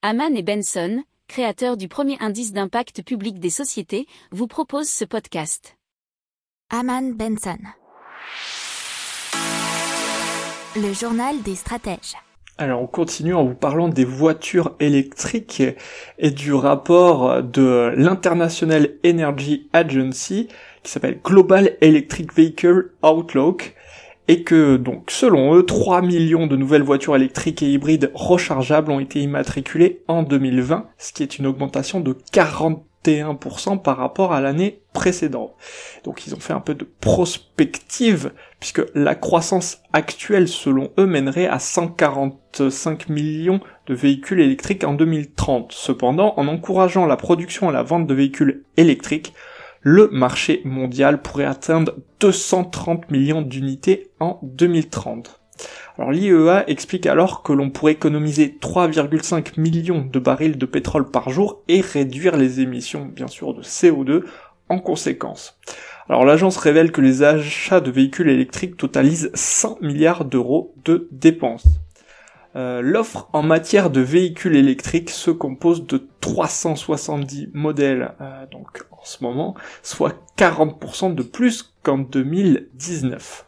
Haman et Benson, créateurs du premier indice d'impact public des sociétés, vous proposent ce podcast. Haman Benson. Le journal des stratèges. Alors on continue en vous parlant des voitures électriques et du rapport de l'International Energy Agency qui s'appelle Global Electric Vehicle Outlook et que donc selon eux 3 millions de nouvelles voitures électriques et hybrides rechargeables ont été immatriculées en 2020, ce qui est une augmentation de 41% par rapport à l'année précédente. Donc ils ont fait un peu de prospective puisque la croissance actuelle selon eux mènerait à 145 millions de véhicules électriques en 2030. Cependant, en encourageant la production et la vente de véhicules électriques, le marché mondial pourrait atteindre 230 millions d'unités en 2030. Alors l'IEA explique alors que l'on pourrait économiser 3,5 millions de barils de pétrole par jour et réduire les émissions bien sûr de CO2 en conséquence. Alors l'agence révèle que les achats de véhicules électriques totalisent 100 milliards d'euros de dépenses. Euh, l'offre en matière de véhicules électriques se compose de 370 modèles euh, donc en ce moment, soit 40% de plus qu'en 2019.